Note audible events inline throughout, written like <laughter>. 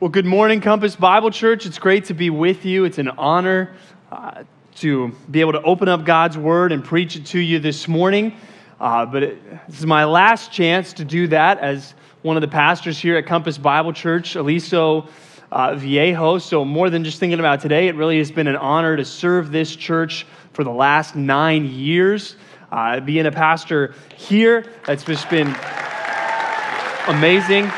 Well, good morning, Compass Bible Church. It's great to be with you. It's an honor uh, to be able to open up God's Word and preach it to you this morning. Uh, but it, this is my last chance to do that as one of the pastors here at Compass Bible Church, Aliso uh, Viejo. So, more than just thinking about today, it really has been an honor to serve this church for the last nine years. Uh, being a pastor here, it's just been amazing.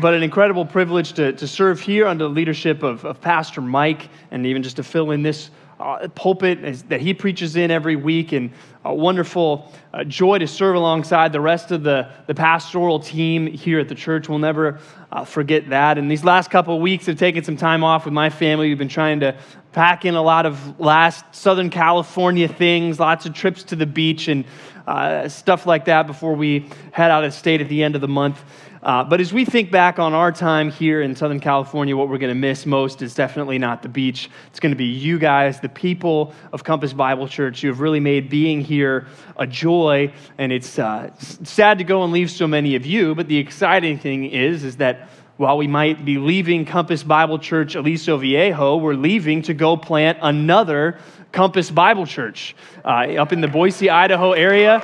But an incredible privilege to, to serve here under the leadership of, of Pastor Mike and even just to fill in this uh, pulpit as, that he preaches in every week and a wonderful uh, joy to serve alongside the rest of the, the pastoral team here at the church. We'll never uh, forget that. And these last couple of weeks have taken some time off with my family. We've been trying to pack in a lot of last Southern California things, lots of trips to the beach and uh, stuff like that before we head out of state at the end of the month. Uh, but as we think back on our time here in Southern California, what we're going to miss most is definitely not the beach. It's going to be you guys, the people of Compass Bible Church. You have really made being here a joy, and it's uh, sad to go and leave so many of you. But the exciting thing is, is that while we might be leaving Compass Bible Church Aliso Viejo, we're leaving to go plant another Compass Bible Church uh, up in the Boise, Idaho area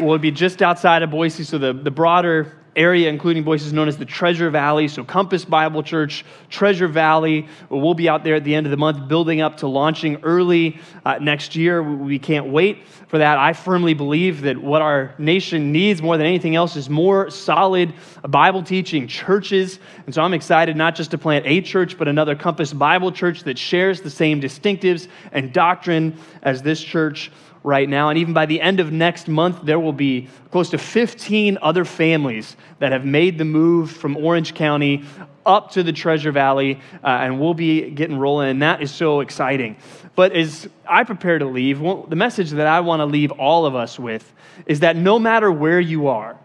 will be just outside of Boise, so the, the broader area, including Boise, is known as the Treasure Valley. So, Compass Bible Church, Treasure Valley. We'll be out there at the end of the month, building up to launching early uh, next year. We can't wait for that. I firmly believe that what our nation needs more than anything else is more solid Bible teaching churches. And so, I'm excited not just to plant a church, but another Compass Bible Church that shares the same distinctives and doctrine as this church right now. And even by the end of next month, there will be close to 15 other families that have made the move from Orange County up to the Treasure Valley, uh, and we'll be getting rolling. And that is so exciting. But as I prepare to leave, well, the message that I want to leave all of us with is that no matter where you are,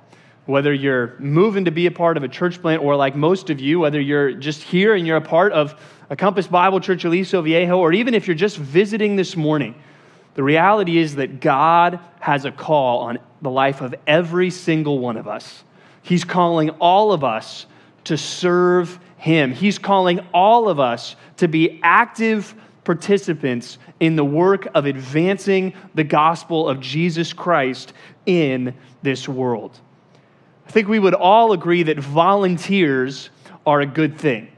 whether you're moving to be a part of a church plant or like most of you, whether you're just here and you're a part of a Compass Bible Church Aliso Viejo, or even if you're just visiting this morning, the reality is that God has a call on the life of every single one of us. He's calling all of us to serve Him. He's calling all of us to be active participants in the work of advancing the gospel of Jesus Christ in this world. I think we would all agree that volunteers are a good thing.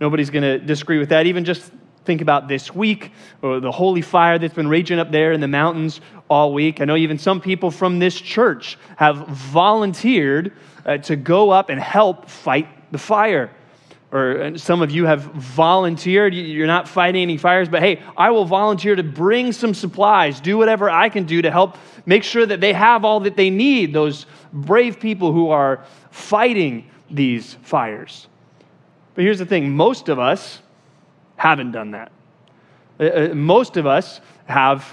Nobody's going to disagree with that. Even just think about this week or the holy fire that's been raging up there in the mountains all week. I know even some people from this church have volunteered uh, to go up and help fight the fire. Or some of you have volunteered. You're not fighting any fires, but hey, I will volunteer to bring some supplies, do whatever I can do to help make sure that they have all that they need, those brave people who are fighting these fires. But here's the thing most of us, haven't done that. Uh, uh, most of us have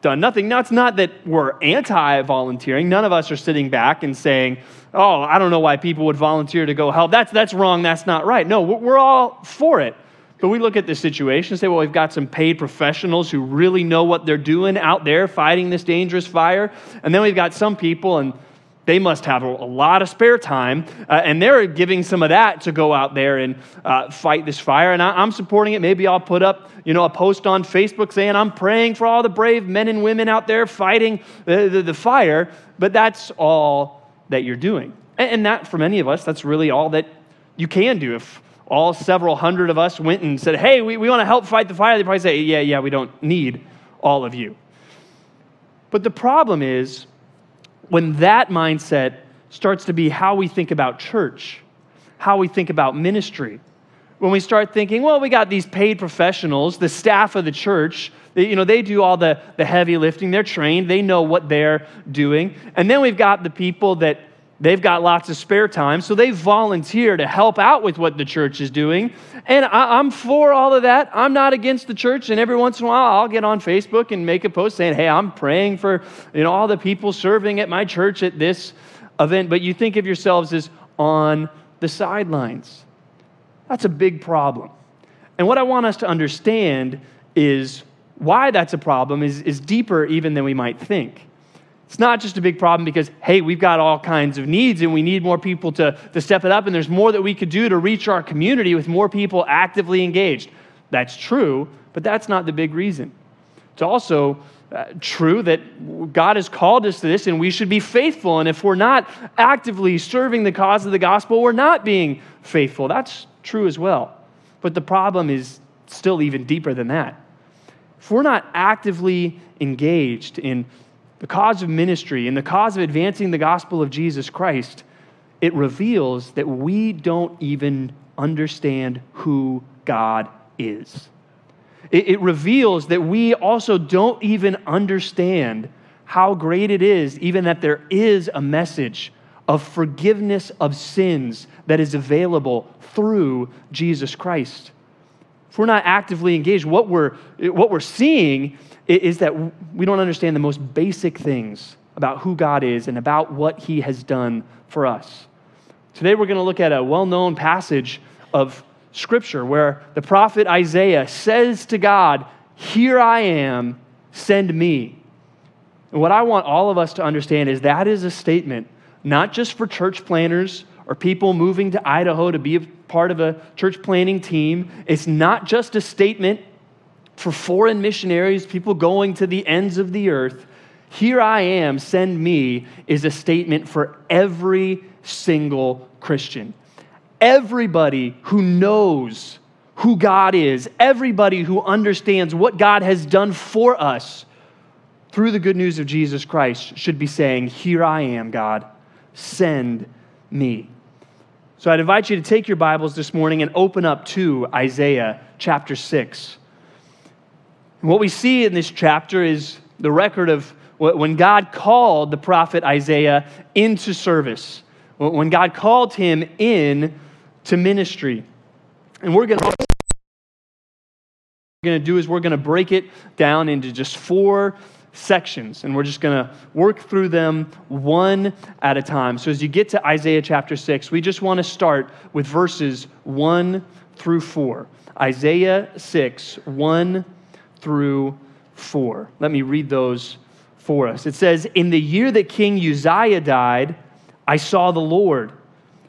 done nothing. Now, it's not that we're anti volunteering. None of us are sitting back and saying, oh, I don't know why people would volunteer to go help. That's, that's wrong. That's not right. No, we're all for it. But we look at this situation and say, well, we've got some paid professionals who really know what they're doing out there fighting this dangerous fire. And then we've got some people, and they must have a, lot of spare time, uh, and they're giving some of that to go out there and uh, fight this fire. And I, am supporting it. Maybe I'll put up, you know, a post on Facebook saying I'm praying for all the brave men and women out there fighting the, the, the fire. But that's all that you're doing, and, and that for many of us, that's really all that you can do. If all several hundred of us went and said, "Hey, we, we want to help fight the fire," they probably say, "Yeah, yeah, we don't need all of you." But the problem is when that mindset starts to be how we think about church, how we think about ministry, when we start thinking, well, we got these paid professionals, the staff of the church, they, you know, they do all the, the heavy lifting, they're trained, they know what they're doing. And then we've got the people that They've got lots of spare time, so they volunteer to help out with what the church is doing. And I, am for all of that. I'm not against the church, and every once in a while I'll get on Facebook and make a post saying, hey, I'm praying for you know, all the people serving at my church at this event. But you think of yourselves as on the sidelines. That's a big problem. And what I want us to understand is why that's a problem is, is deeper even than we might think. It's not just a big problem because, hey, we've got all kinds of needs and we need more people to, to step it up, and there's more that we could do to reach our community with more people actively engaged. That's true, but that's not the big reason. It's also uh, true that God has called us to this and we should be faithful. And if we're not actively serving the cause of the gospel, we're not being faithful. That's true as well. But the problem is still even deeper than that. If we're not actively engaged in the cause of ministry, and the cause of advancing the gospel of Jesus Christ, it reveals that we don't even understand who God is. It, it, reveals that we also don't even understand how great it is, even that there is a message of forgiveness of sins that is available through Jesus Christ. If we're not actively engaged, what we're, what we're seeing is that we don't understand the most basic things about who God is and about what He has done for us. Today, we're going to look at a well known passage of Scripture where the prophet Isaiah says to God, Here I am, send me. And what I want all of us to understand is that is a statement not just for church planners or people moving to Idaho to be a part of a church planning team. It's not just a statement for foreign missionaries, people going to the ends of the earth. Here I am, send me, is a statement for every single Christian. Everybody who knows who God is, everybody who understands what God has done for us through the good news of Jesus Christ should be saying, Here I am, God, send me. So I'd invite you to take your Bibles this morning and open up to Isaiah chapter 6. And what we see in this chapter is the record of when God called the prophet Isaiah into service, when God called him in to ministry. And we're going to going to do is we're going to break it down into just four sections and we're just going to work through them one at a time. So as you get to Isaiah chapter 6, we just want to start with verses 1 through 4. Isaiah 6, 1 through 4. Let me read those for us. It says, In the year that King Uzziah died, I saw the Lord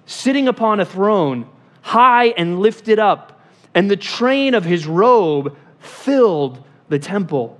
sitting upon a throne, high and lifted up, and the train of his robe filled the temple.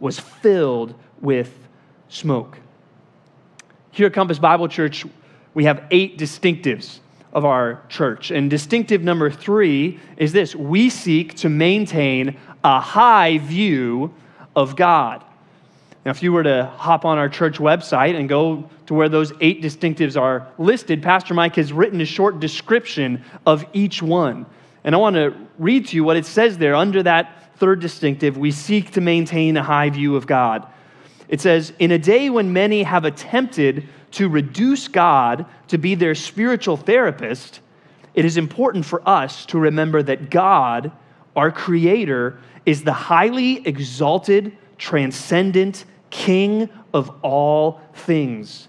was filled with smoke. Here at Compass Bible Church, we have eight distinctives of our church. And distinctive number three is this we seek to maintain a high view of God. Now, if you were to hop on our church website and go to where those eight distinctives are listed, Pastor Mike has written a short description of each one. And I want to read to you what it says there under that third distinctive we seek to maintain a high view of God. It says, In a day when many have attempted to reduce God to be their spiritual therapist, it is important for us to remember that God, our Creator, is the highly exalted, transcendent, King of all things.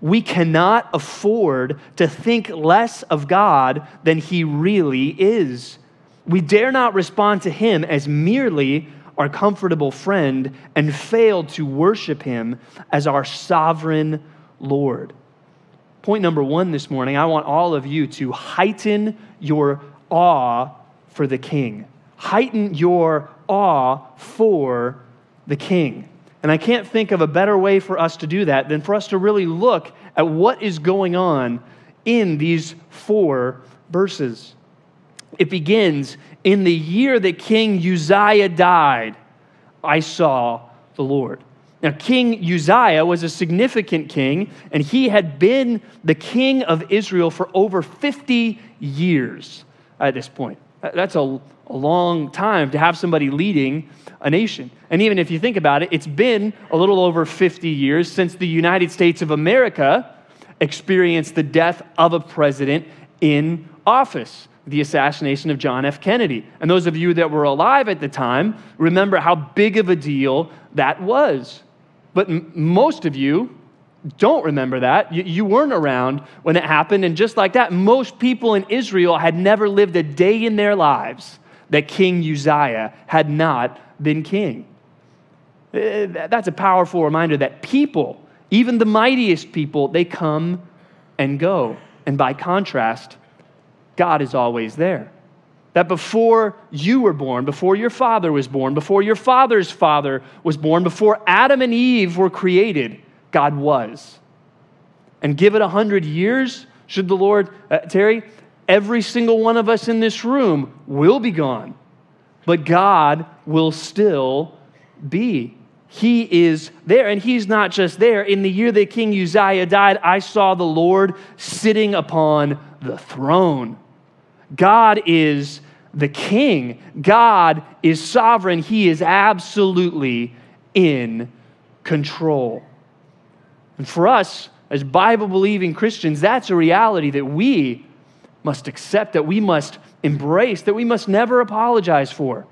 We cannot afford to think less of God than He really is. We dare not respond to Him as merely our comfortable friend and fail to worship Him as our sovereign Lord. Point number one this morning I want all of you to heighten your awe for the King. Heighten your awe for the King. And I can't think of a better way for us to do that than for us to really look at what is going on in these four verses. It begins in the year that King Uzziah died, I saw the Lord. Now, King Uzziah was a significant king, and he had been the king of Israel for over 50 years at this point. That's a, a long time to have somebody leading a nation. And even if you think about it, it's been a little over 50 years since the United States of America experienced the death of a president in office the assassination of John F. Kennedy. And those of you that were alive at the time remember how big of a deal that was. But m- most of you don't remember that. You, you weren't around when it happened. And just like that, most people in Israel had never lived a day in their lives that King Uzziah had not been king. Uh, that's a powerful reminder that people, even the mightiest people, they come and go. And by contrast, God is always there. That before you were born, before your father was born, before your father's father was born, before Adam and Eve were created, God was. And give it a hundred years, should the Lord, uh, tarry, every single one of us in this room will be gone, but God will still be. He is there, and He's not just there. In the year that King Uzziah died, I saw the Lord sitting upon the throne. God is the king, God is sovereign, He is absolutely in control. And for us, as Bible believing Christians, that's a reality that we must accept, that we must embrace, that we must never apologize for.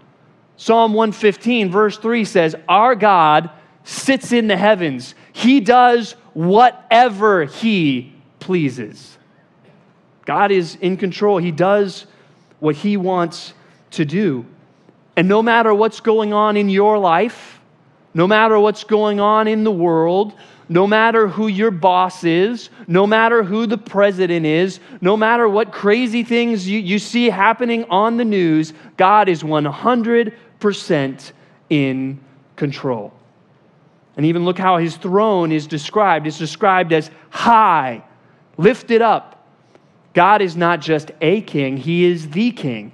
Psalm 115, verse 3 says, Our God sits in the heavens, He does whatever He pleases. God is in control. He does what He wants to do. And no matter what's going on in your life, no matter what's going on in the world, no matter who your boss is, no matter who the president is, no matter what crazy things you, you see happening on the news, God is 100% in control. And even look how his throne is described. It's described as high, lifted up, God is not just a king, He is the king.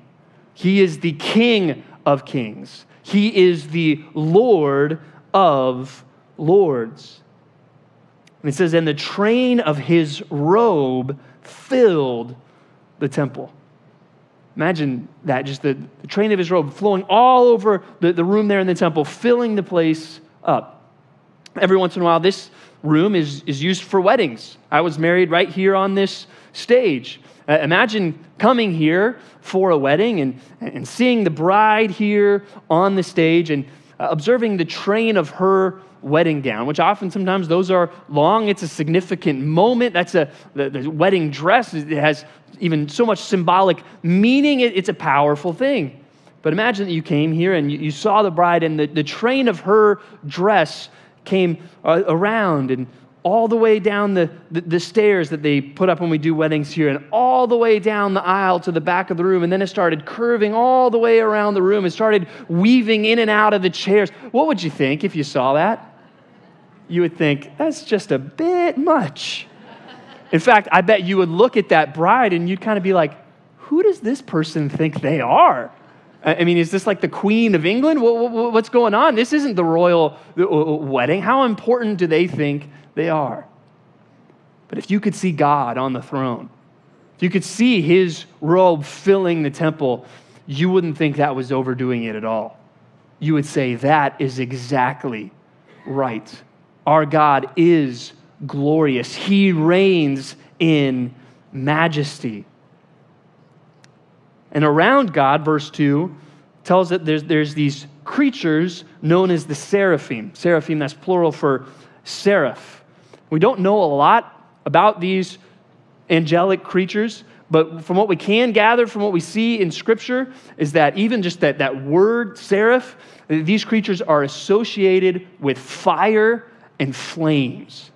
He is the King of kings. He is the Lord of lords. And it says, and the train of his robe filled the temple. Imagine that, just the, the train of his robe flowing all over the, the room there in the temple, filling the place up. Every once in a while, this room is, is used for weddings. I was married right here on this stage. Uh, imagine coming here for a wedding and, and seeing the bride here on the stage and uh, observing the train of her wedding gown, which often sometimes those are long. It's a significant moment. That's a the, the wedding dress. It has even so much symbolic meaning. It, it's a powerful thing. But imagine that you came here and you, you saw the bride, and the, the train of her dress came uh, around and all the way down the, the, the, stairs that they put up when we do weddings here, and all the way down the aisle to the back of the room. And then it started curving all the way around the room. It started weaving in and out of the chairs. What would you think if you saw that? You would think, that's just a bit much. In fact, I bet you would look at that bride and you'd kind of be like, who does this person think they are? I mean, is this like the Queen of England? What's going on? This isn't the royal uh, uh, wedding. How important do they think they are. But if you could see God on the throne, if you could see his robe filling the temple, you wouldn't think that was overdoing it at all. You would say, that is exactly right. Our God is glorious, he reigns in majesty. And around God, verse 2 tells that there's, there's these creatures known as the seraphim. Seraphim, that's plural for seraph. We don't know a lot about these angelic creatures, but from what we can gather from what we see in Scripture is that even just that, that word, seraph, these creatures are associated with fire and flames.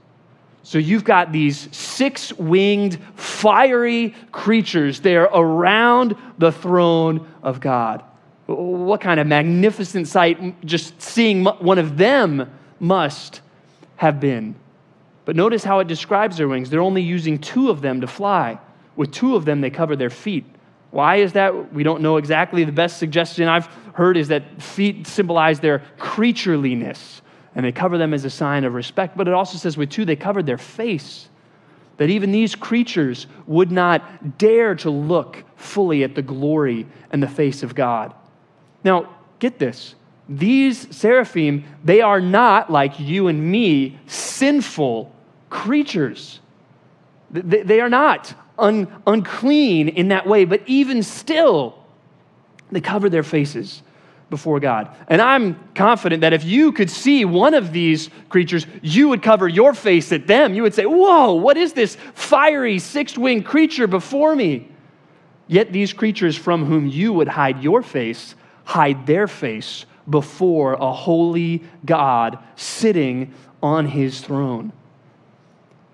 So you've got these six winged, fiery creatures there around the throne of God. What kind of magnificent sight just seeing one of them must have been. But notice how it describes their wings. They're only using two of them to fly. With two of them, they cover their feet. Why is that? We don't know exactly. The best suggestion I've heard is that feet symbolize their creatureliness, and they cover them as a sign of respect. But it also says with two, they covered their face. that even these creatures would not dare to look fully at the glory and the face of God. Now, get this. These seraphim, they are not like you and me, sinful creatures. They are not un- unclean in that way, but even still, they cover their faces before God. And I'm confident that if you could see one of these creatures, you would cover your face at them. You would say, Whoa, what is this fiery six winged creature before me? Yet these creatures from whom you would hide your face hide their face before a holy God sitting on his throne.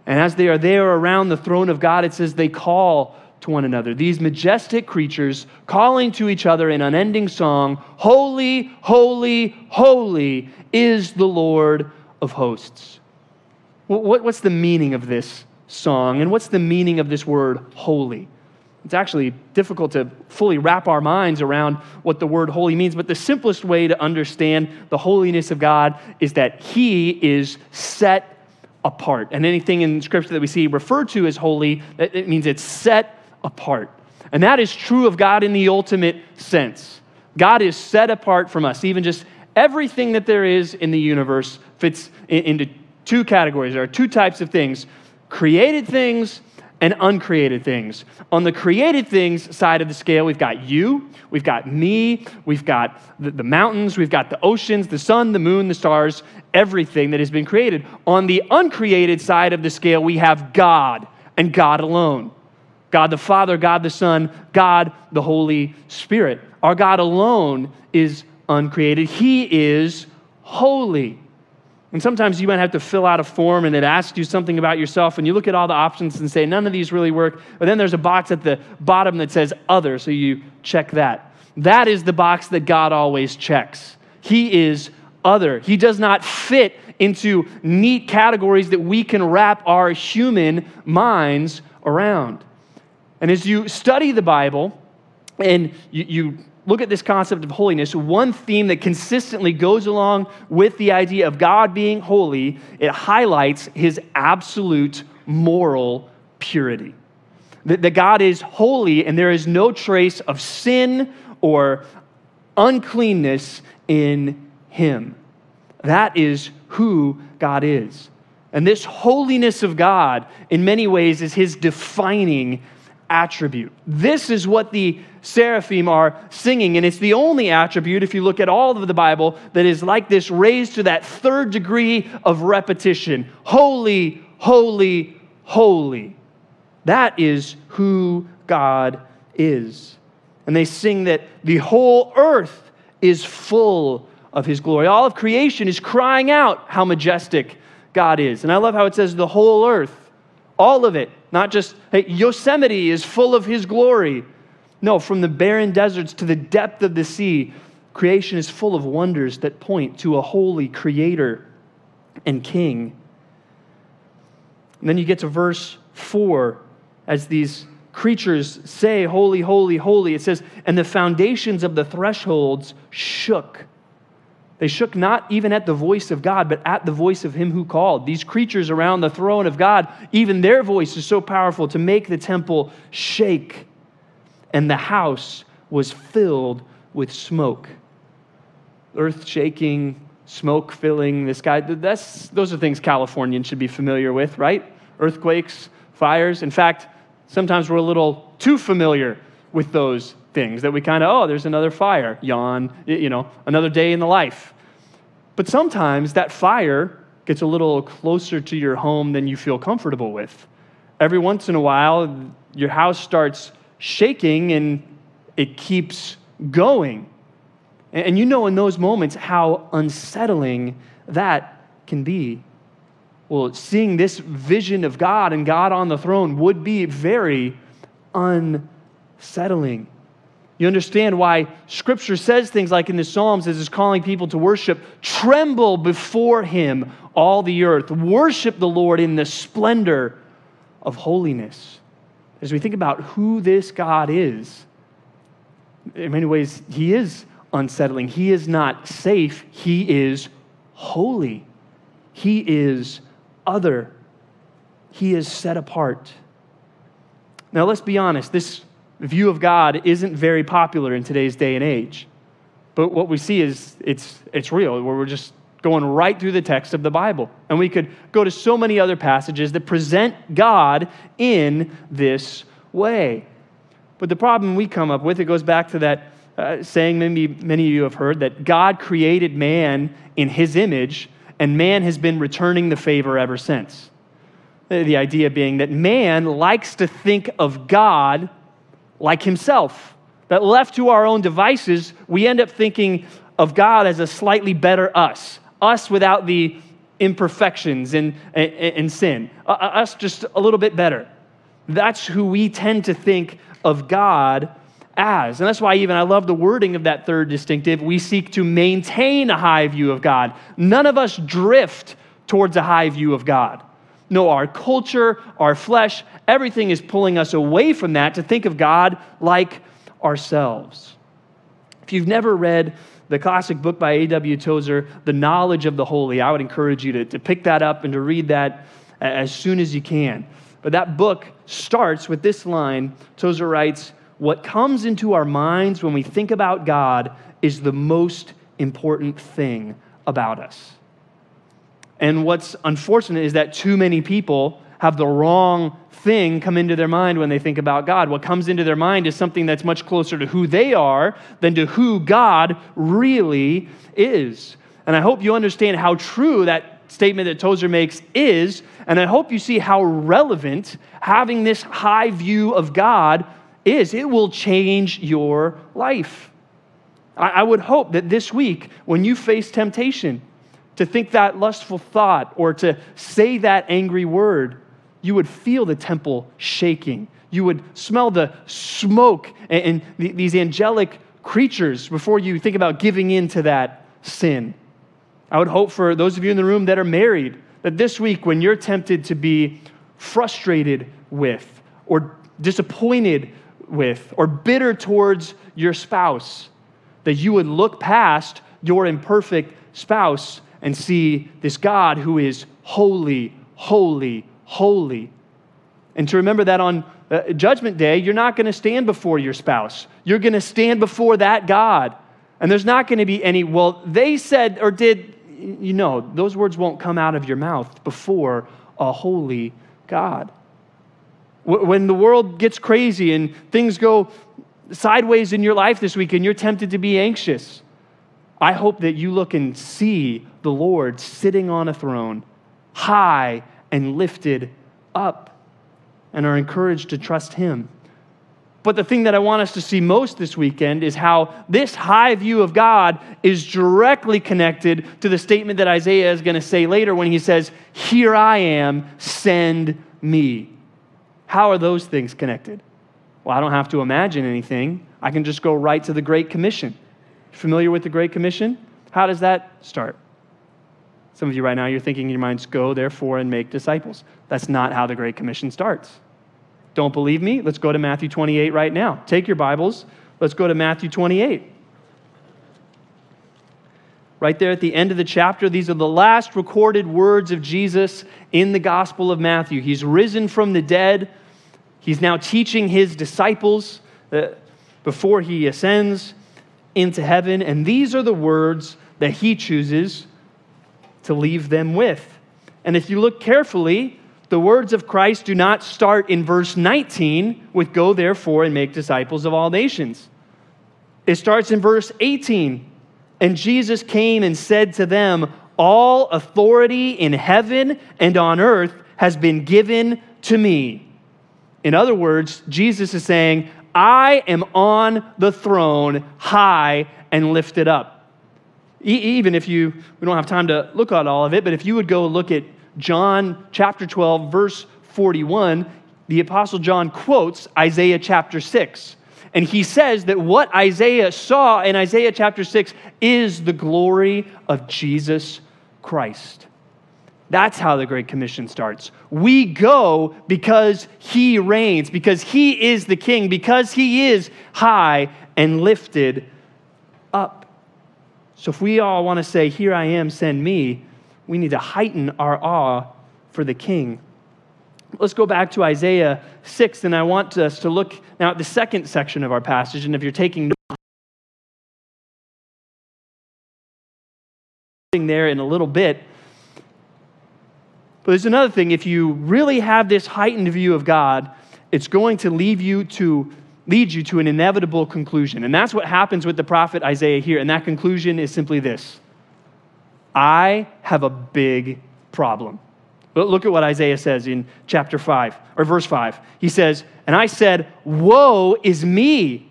And as they are there around the throne of God, it says they call to one another. These majestic creatures calling to each other in unending song Holy, holy, holy is the Lord of hosts. What's the meaning of this song? And what's the meaning of this word holy? It's actually difficult to fully wrap our minds around what the word holy means, but the simplest way to understand the holiness of God is that He is set apart. And anything in Scripture that we see referred to as holy, it means it's set apart. And that is true of God in the ultimate sense. God is set apart from us. Even just everything that there is in the universe fits into two categories. There are two types of things created things and uncreated things. On the created things side of the scale, we've got you, we've got me, we've got the, the, mountains, we've got the oceans, the sun, the moon, the stars, everything that has been created. On the uncreated side of the scale, we have God and God alone. God the Father, God the Son, God the Holy Spirit. Our God alone is uncreated. He is holy. And sometimes you might have to fill out a form and it asks you something about yourself, and you look at all the options and say, none of these really work. But then there's a box at the bottom that says other, so you check that. That is the box that God always checks. He is other. He does not fit into neat categories that we can wrap our human minds around. And as you study the Bible and you, you look at this concept of holiness, one theme that consistently goes along with the idea of God being holy, it highlights his absolute moral purity. That, that God is holy and there is no trace of sin or uncleanness in him. That is who God is. And this holiness of God, in many ways, is his defining attribute. This is what the seraphim are singing, and it's the only attribute, if you look at all of the Bible, that is like this, raised to that third degree of repetition Holy, holy, holy. That is who God is. And they sing that the whole earth is full of his glory. All of creation is crying out how majestic God is. And I love how it says the whole earth, all of it not just, hey, Yosemite is full of his glory. No, from the barren deserts to the depth of the sea, creation is full of wonders that point to a holy creator and king. And then you get to verse 4 as these creatures say, Holy, holy, holy. It says, And the foundations of the thresholds shook they shook not even at the voice of God, but at the voice of him who called. These creatures around the throne of God, even their voice is so powerful to make the temple shake. And the house was filled with smoke. Earth shaking, smoke filling the sky. That's, those are things Californians should be familiar with, right? Earthquakes, fires. In fact, sometimes we're a little too familiar with those things that we kind of, oh, there's another fire, yawn, you know, another day in the life. But sometimes that fire gets a little closer to your home than you feel comfortable with. Every once in a while, your house starts shaking and it keeps going. And you know in those moments how unsettling that can be. Well, seeing this vision of God and God on the throne would be very unsettling. You understand why Scripture says things like in the Psalms as it's calling people to worship, tremble before Him, all the earth. Worship the Lord in the splendor of holiness. As we think about who this God is, in many ways, He is unsettling. He is not safe. He is holy. He is other. he is set apart. Now, let's be honest, this view of God isn't very popular in today's day and age. But what we see is it's, it's real, where we're just going right through the text of the Bible. And we could go to so many other passages that present God in this way. But the problem we come up with, it goes back to that uh, saying maybe many of you have heard that God created man in his image, and man has been returning the favor ever since. The idea being that man likes to think of God like himself. That left to our own devices, we end up thinking of God as a slightly better us, us without the imperfections and, and, and sin, uh, uh, us just a little bit better. That's who we tend to think of God as. And that's why, even I love the wording of that third distinctive. We seek to maintain a high view of God. None of us drift towards a high view of God. No, our culture, our flesh, everything is pulling us away from that to think of God like ourselves. If you've never read the classic book by A.W. Tozer, The Knowledge of the Holy, I would encourage you to, to pick that up and to read that as soon as you can. But that book starts with this line Tozer writes, What comes into our minds when we think about God is the most important thing about us. And what's unfortunate is that too many people have the wrong thing come into their mind when they think about God. What comes into their mind is something that's much closer to who they are than to who God really is. And I hope you understand how true that statement that Tozer makes is, and I hope you see how relevant having this high view of God is. It will change your life. I, would hope that this week, when you face temptation to think that lustful thought or to say that angry word, you would feel the temple shaking. You would smell the smoke and, and these angelic creatures before you think about giving in to that sin. I would hope for those of you in the room that are married that this week, when you're tempted to be frustrated with, or disappointed with, or bitter towards your spouse, that you would look past your imperfect spouse and see this God who is holy, holy, holy. And to remember that on uh, Judgment Day, you're not going to stand before your spouse. You're going to stand before that God. And there's not going to be any, well, they said or did, you know, those words won't come out of your mouth before a holy God. When the world gets crazy and things go sideways in your life this week and you're tempted to be anxious, I hope that you look and see the Lord sitting on a throne, high and lifted up and are encouraged to trust Him. But the thing that I want us to see most this weekend is how this high view of God is directly connected to the statement that Isaiah is going to say later when he says, Here I am, send me. How are those things connected? Well, I don't have to imagine anything. I can just go right to the Great Commission. Familiar with the Great Commission? How does that start? Some of you right now, you're thinking in your minds, go therefore and make disciples. That's not how the Great Commission starts. Don't believe me? Let's go to Matthew 28 right now. Take your Bibles. Let's go to Matthew 28. Right there at the end of the chapter, these are the last recorded words of Jesus in the Gospel of Matthew. He's risen from the dead. He's now teaching his disciples uh, before he ascends into heaven. And these are the words that he chooses to leave them with. And if you look carefully, the words of Christ do not start in verse 19 with go therefore and make disciples of all nations. It starts in verse 18. And Jesus came and said to them, All authority in heaven and on earth has been given to me. In other words, Jesus is saying, I am on the throne, high and lifted up even if you, we don't have time to look at all of it, but if you would go look at John chapter 12, verse 41, the Apostle John quotes Isaiah chapter 6. And he says that what Isaiah saw in Isaiah chapter 6 is the glory of Jesus Christ. That's how the Great Commission starts. We go because he reigns, because he is the king, because he is high and lifted up. So if we all want to say, Here I am, send me, we need to heighten our awe for the king. let's go back to Isaiah 6, and I want us to look now at the second section of our passage. And if you're taking there in a little bit. But there's another thing. If you really have this heightened view of God, it's going to leave you to lead you to an inevitable conclusion. And that's what happens with the prophet Isaiah here. And that conclusion is simply this I have a big problem. But look at what Isaiah says in chapter 5 or verse 5. He says, And I said, Woe is me,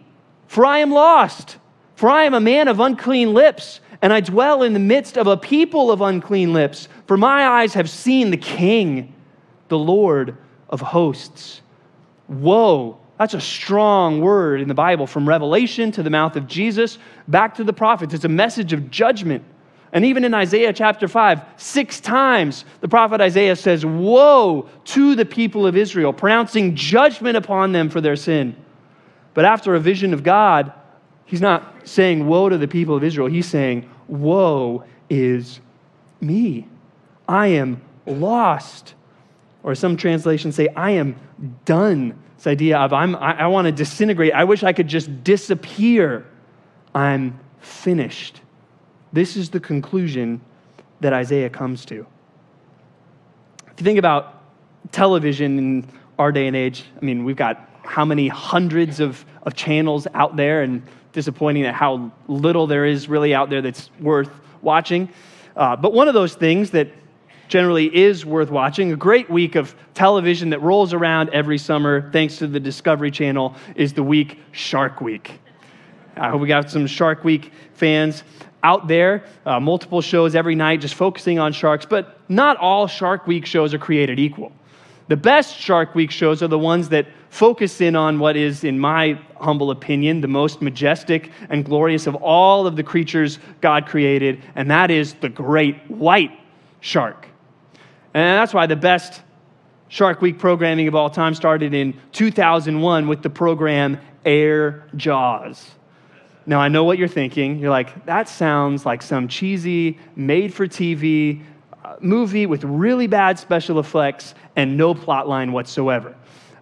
for I am lost, for I am a man of unclean lips, and I dwell in the midst of a people of unclean lips, for my eyes have seen the King, the Lord of hosts. Woe. That's a strong word in the Bible from Revelation to the mouth of Jesus back to the prophets. It's a message of judgment. And even in Isaiah chapter 5, six times the prophet Isaiah says, Woe to the people of Israel, pronouncing judgment upon them for their sin. But after a vision of God, he's not saying, Woe to the people of Israel. He's saying, Woe is me. I am lost. Or some translations say, I am done. This idea of I'm, I, I want to disintegrate. I wish I could just disappear. I'm finished. This is the conclusion that Isaiah comes to. If you think about television in our day and age, I mean, we've got how many hundreds of, of channels out there, and disappointing at how little there is really out there that's worth watching. Uh, but one of those things that generally is worth watching, a great week of television that rolls around every summer, thanks to the Discovery Channel, is the week Shark Week. I hope we got some Shark Week fans out there, uh, multiple shows every night just focusing on sharks, but not all Shark Week shows are created equal. The best Shark Week shows are the ones that focus in on what is, in my humble opinion, the most majestic and glorious of all of the creatures God created, and that is the great white shark. And that's why the best Shark Week programming of all time started in 2001 with the program Air Jaws. Now, I know what you're thinking. You're like, that sounds like some cheesy, made for TV uh, movie with really bad special effects and no plot line whatsoever.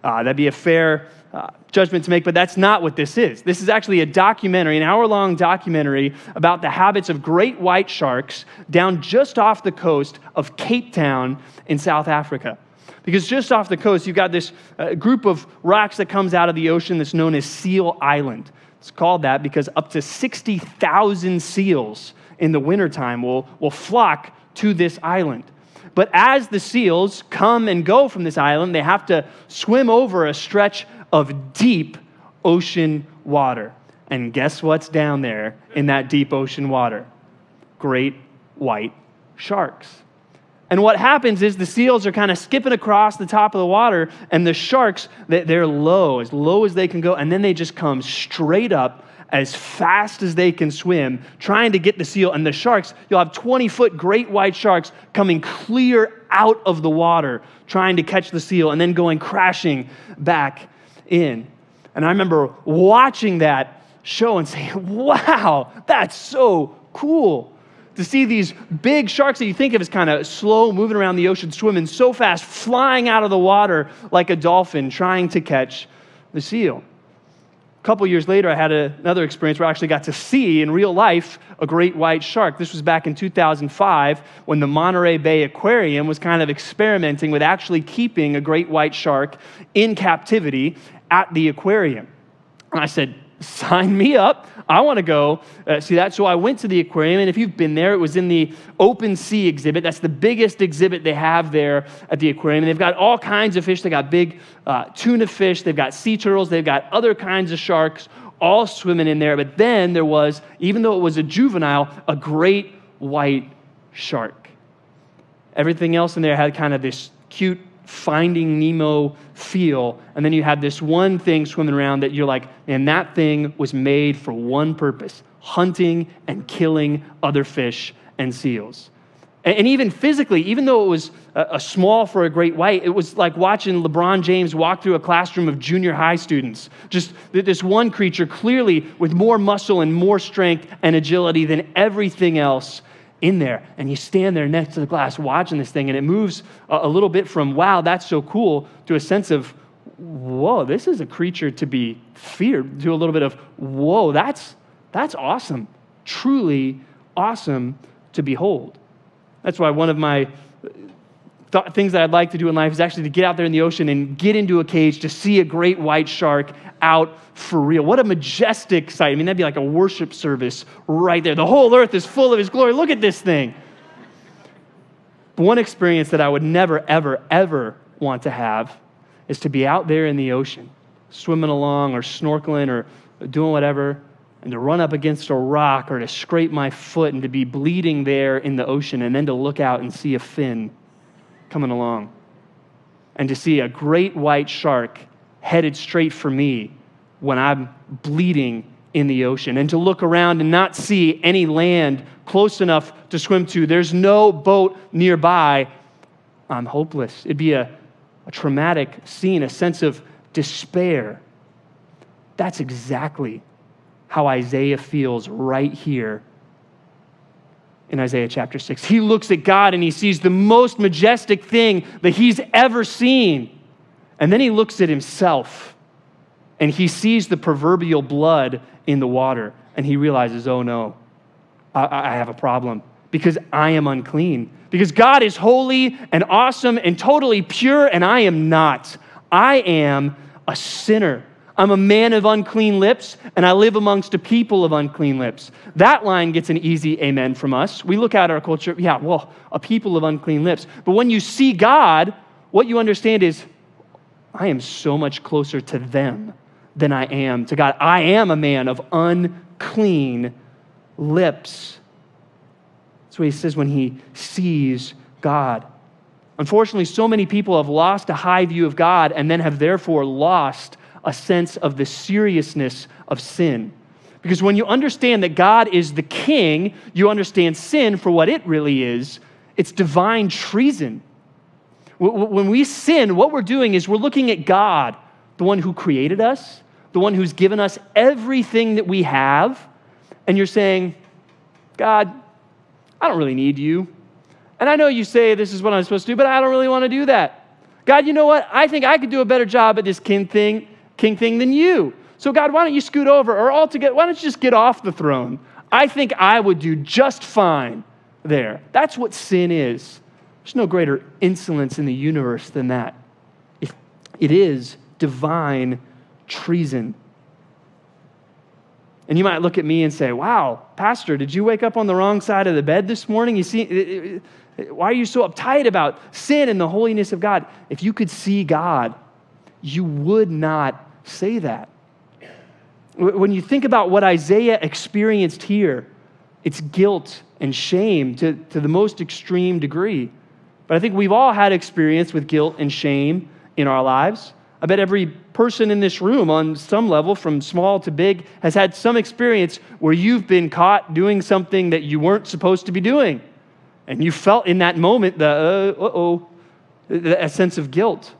Uh, that'd be a fair uh, judgment to make, but that's not what this is. This is actually a documentary, an hour long documentary about the habits of great white sharks down just off the coast of Cape Town in South Africa. Because just off the coast, you've got this uh, group of rocks that comes out of the ocean that's known as Seal Island. It's called that because up to 60,000 seals in the wintertime will, will flock to this island. But as the seals come and go from this island, they have to swim over a stretch of deep ocean water. And guess what's down there in that deep ocean water? Great white sharks. And what happens is the seals are kind of skipping across the top of the water, and the sharks, they're low, as low as they can go, and then they just come straight up as fast as they can swim, trying to get the seal. And the sharks, you'll have 20 foot great white sharks coming clear out of the water, trying to catch the seal, and then going crashing back in. And I remember watching that show and saying, <laughs> wow, that's so cool to see these big sharks that you think of as kind of slow, moving around the ocean, swimming so fast, flying out of the water like a dolphin, trying to catch the seal. A couple years later, I had a, another experience where I actually got to see in real life a great white shark. This was back in 2005 when the Monterey Bay Aquarium was kind of experimenting with actually keeping a great white shark in captivity at the aquarium. And I said, sign me up. I want to go uh, see that. So I went to the aquarium, and if you've been there, it was in the open sea exhibit. That's the biggest exhibit they have there at the aquarium. And they've got all kinds of fish. They got big uh, tuna fish, they've got sea turtles, they've got other kinds of sharks all swimming in there. But then there was, even though it was a juvenile, a great white shark. Everything else in there had kind of this cute finding Nemo feel. And then you have this one thing swimming around that you're like, and that thing was made for one purpose hunting and killing other fish and seals. And even physically, even though it was uh, a small for a great white, it was like watching LeBron James walk through a classroom of junior high students. Just this one creature, clearly with more muscle and more strength and agility than everything else in there. And you stand there next to the glass watching this thing, and it moves a, little bit from, wow, that's so cool, to a sense of, whoa, this is a creature to be feared, to a little bit of, whoa, that's, that's awesome. Truly awesome to behold. That's why one of my th- things that I'd like to do in life is actually to get out there in the ocean and get into a cage to see a great white shark out for real. What a majestic sight. I mean, that'd be like a worship service right there. The whole earth is full of his glory. Look at this thing. But one experience that I would never, ever, ever want to have is to be out there in the ocean, swimming along or snorkeling or doing whatever, and to run up against a rock or to scrape my foot and to be bleeding there in the ocean and then to look out and see a fin coming along and to see a great white shark headed straight for me when I'm bleeding in the ocean and to look around and not see any land close enough to swim to. There's no boat nearby. I'm hopeless. It'd be a, a traumatic scene, a sense of despair. That's exactly how Isaiah feels right here in Isaiah chapter 6. He looks at God and he sees the most majestic thing that he's ever seen. And then he looks at himself and he sees the proverbial blood in the water and he realizes, oh no, I, I have a problem because I am unclean. Because God is holy and awesome and totally pure, and I am not. I am a sinner. I'm a man of unclean lips, and I live amongst a people of unclean lips. That line gets an easy amen from us. We look at our culture, yeah, well, a people of unclean lips. But when you see God, what you understand is, I am so much closer to them than I am to God. I am a man of unclean lips. That's what he says when he sees God. Unfortunately, so many people have lost a high view of God and then have therefore lost a sense of the seriousness of sin. Because when you understand that God is the king, you understand sin for what it really is it's divine treason. When we sin, what we're doing is we're looking at God, the one who created us, the one who's given us everything that we have, and you're saying, God, I don't really need you. And I know you say this is what I'm supposed to do, but I don't really want to do that. God, you know what? I think I could do a better job at this king thing king thing than you. So, God, why don't you scoot over or altogether, why don't you just get off the throne? I think I would do just fine there. That's what sin is. There's no greater insolence in the universe than that. It is divine treason. And you might look at me and say, Wow, Pastor, did you wake up on the wrong side of the bed this morning? You see, why are you so uptight about sin and the holiness of God? If you could see God, you would not say that. When you think about what Isaiah experienced here, it's guilt and shame to, to the most extreme degree. But I think we've all had experience with guilt and shame in our lives. I bet every person in this room, on some level, from small to big, has had some experience where you've been caught doing something that you weren't supposed to be doing. And you felt in that moment the, uh oh, a sense of guilt.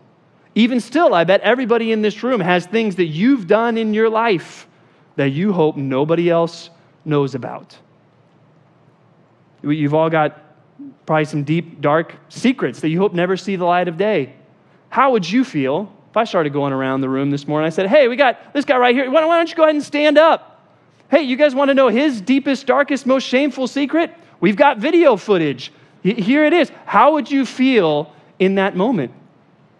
Even still, I bet everybody in this room has things that you've done in your life that you hope nobody else knows about. You've all got probably some deep, dark secrets that you hope never see the light of day. How would you feel if I started going around the room this morning? I said, Hey, we got this guy right here. Why don't you go ahead and stand up? Hey, you guys want to know his deepest, darkest, most shameful secret? We've got video footage. Here it is. How would you feel in that moment?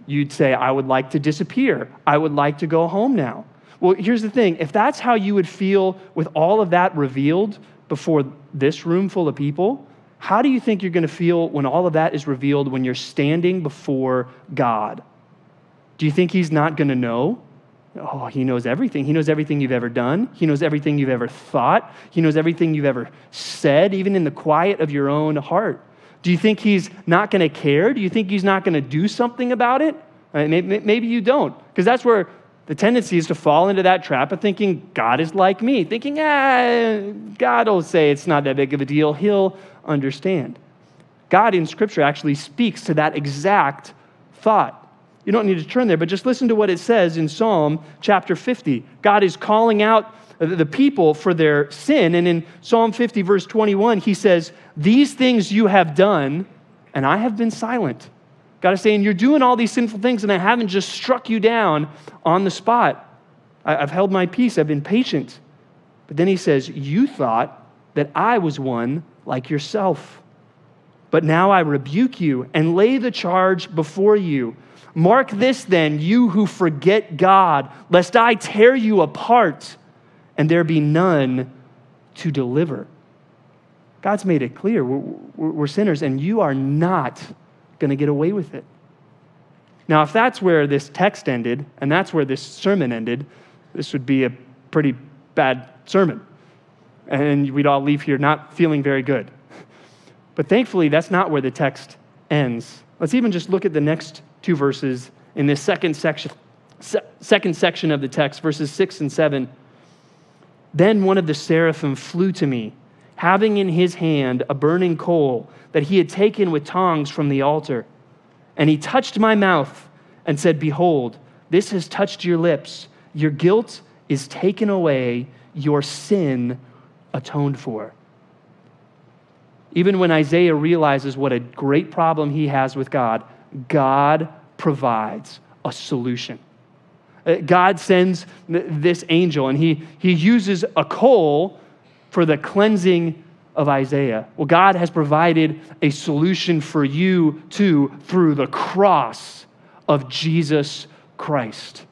You'd say, I would like to disappear. I would like to go home now. Well, here's the thing if that's how you would feel with all of that revealed before this room full of people, how do you think you're going to feel when all of that is revealed when you're standing before God? Do you think He's not going to know? Oh, He knows everything. He knows everything you've ever done. He knows everything you've ever thought. He knows everything you've ever said, even in the quiet of your own heart. Do you think he's not going to care? Do you think he's not going to do something about it? Maybe, maybe you don't, because that's where the tendency is to fall into that trap of thinking God is like me, thinking, ah, God will say it's not that big of a deal. He'll understand. God in Scripture actually speaks to that exact thought. You don't need to turn there, but just listen to what it says in Psalm chapter 50. God is calling out Uh, the people for their sin. And in Psalm 50, verse 21, he says, These things you have done, and I have been silent. God is saying, You're doing all these sinful things, and I haven't just struck you down on the spot. I've held my peace, I've been patient. But then he says, You thought that I was one like yourself. But now I rebuke you and lay the charge before you. Mark this then, you who forget God, lest I tear you apart and there be none to deliver. God's made it clear we're, we're sinners, and you are not going to get away with it. Now, if that's where this text ended, and that's where this sermon ended, this would be a pretty bad sermon. And we'd all leave here not feeling very good. But thankfully, that's not where the text ends. Let's even just look at the next two verses in this second section, second section of the text, verses 6 and 7. Then one of the seraphim flew to me, having in his hand a burning coal that he had taken with tongs from the altar. And he touched my mouth and said, Behold, this has touched your lips. Your guilt is taken away, your sin atoned for. Even when Isaiah realizes what a great problem he has with God, God provides a solution. Uh, God sends this angel, and he, he uses a coal for the cleansing of Isaiah. Well, God has provided a solution for you too through the cross of Jesus Christ.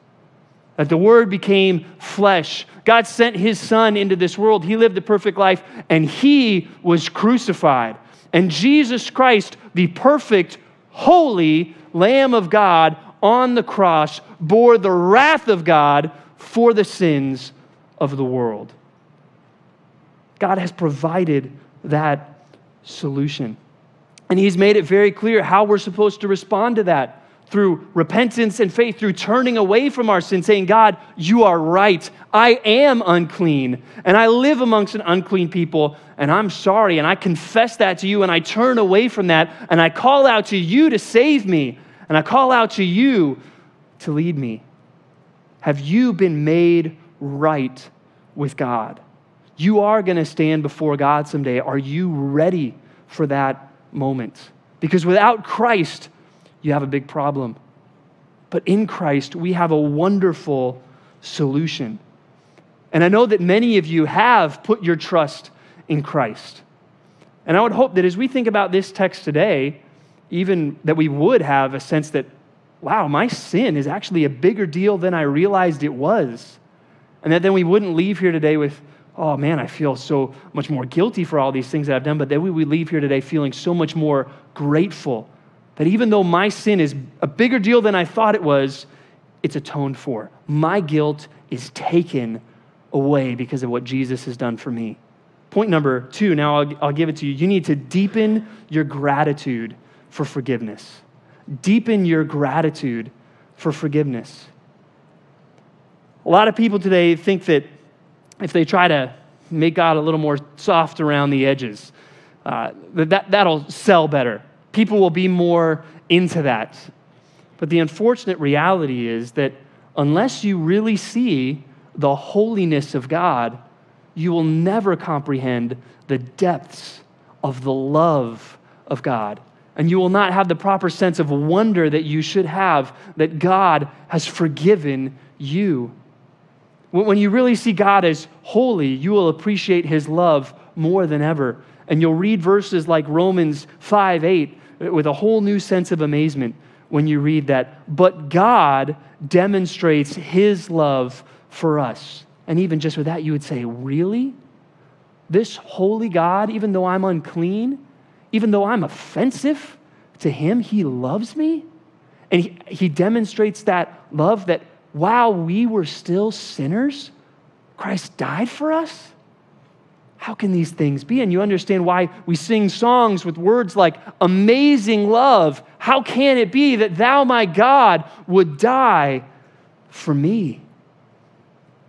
That the Word became flesh. God sent His Son into this world. He lived the perfect life, and He was crucified. And Jesus Christ, the perfect, holy Lamb of God on the cross, bore the wrath of God for the sins of the world. God has provided that solution. And He's made it very clear how we're supposed to respond to that through repentance and faith, through turning away from our sin, saying, God, you are right. I am unclean, and I live amongst an unclean people, and I'm sorry, and I confess that to you, and I turn away from that, and I call out to you to save me, and I call out to you to lead me. Have you been made right with God? You are going to stand before God someday. Are you ready for that moment? Because without Christ, you have a big problem. But in Christ, we have a wonderful solution. And I know that many of you have put your trust in Christ. And I would hope that as we think about this text today, even that we would have a sense that, wow, my sin is actually a bigger deal than I realized it was. And that then we wouldn't leave here today with, oh man, I feel so much more guilty for all these things that I've done, but then we would leave here today feeling so much more grateful that even though my sin is a bigger deal than I thought it was, it's atoned for. My guilt is taken away because of what Jesus has done for me. Point number two, now I'll, I'll give it to you. You need to deepen your gratitude for forgiveness. Deepen your gratitude for forgiveness. A lot of people today think that if they try to make God a little more soft around the edges, uh, that, that'll sell better people will be more into that. But the unfortunate reality is that unless you really see the holiness of God, you will never comprehend the depths of the love of God. And you will not have the proper sense of wonder that you should have that God has forgiven you. When you really see God as holy, you will appreciate his love more than ever. And you'll read verses like Romans 5 8 uh, with a whole new sense of amazement when you read that. But God demonstrates his love for us. And even just with that, you would say, Really? This holy God, even though I'm unclean, even though I'm offensive to him, he loves me? And he, he demonstrates that love that while we were still sinners, Christ died for us? how can these things be? And you understand why we sing songs with words like amazing love. How can it be that thou, my God, would die for me?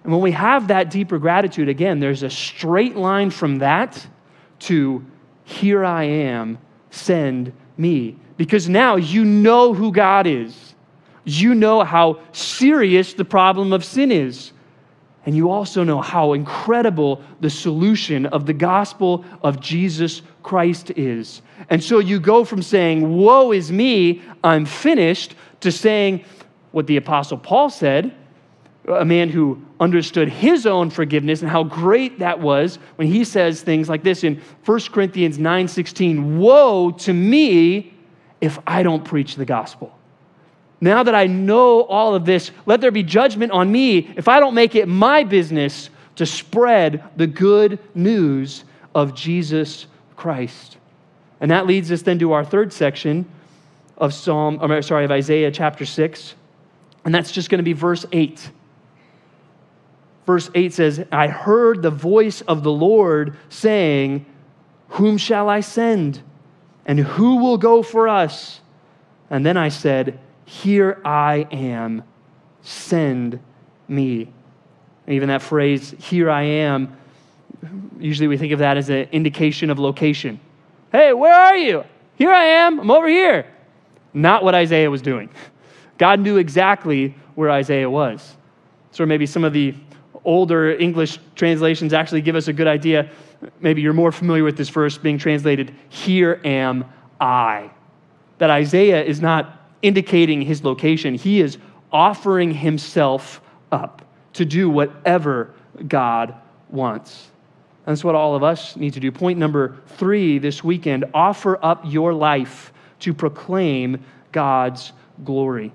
And when we have that deeper gratitude, again, there's a straight line from that to here I am, send me. Because now you know who God is. You know how serious the problem of sin is. And you also know how incredible the solution of the gospel of Jesus Christ is. And so you go from saying, Woe is me, I'm finished, to saying what the Apostle Paul said, a man who understood his own forgiveness and how great that was when he says things like this in 1 Corinthians 9:16, "Woe to me if I don't preach the gospel." Now that I know all of this, let there be judgment on me if I don't make it my business to spread the good news of Jesus Christ. And that leads us then to our third section of Psalm, or sorry, of Isaiah chapter 6. And that's just going to be verse 8. Verse 8 says, I heard the voice of the Lord saying, Whom shall I send? And who will go for us? And then I said, here I am, send me. And even that phrase, here I am, usually we think of that as an indication of location. Hey, where are you? Here I am, I'm over here. Not what Isaiah was doing. <laughs> God knew exactly where Isaiah was. So maybe some of the older English translations actually give us a good idea. Maybe you're more familiar with this verse being translated, Here am I. That Isaiah is not indicating his location. He is offering himself up to do whatever God wants. That's what all of us need to do. Point number three this weekend offer up your life to proclaim God's glory.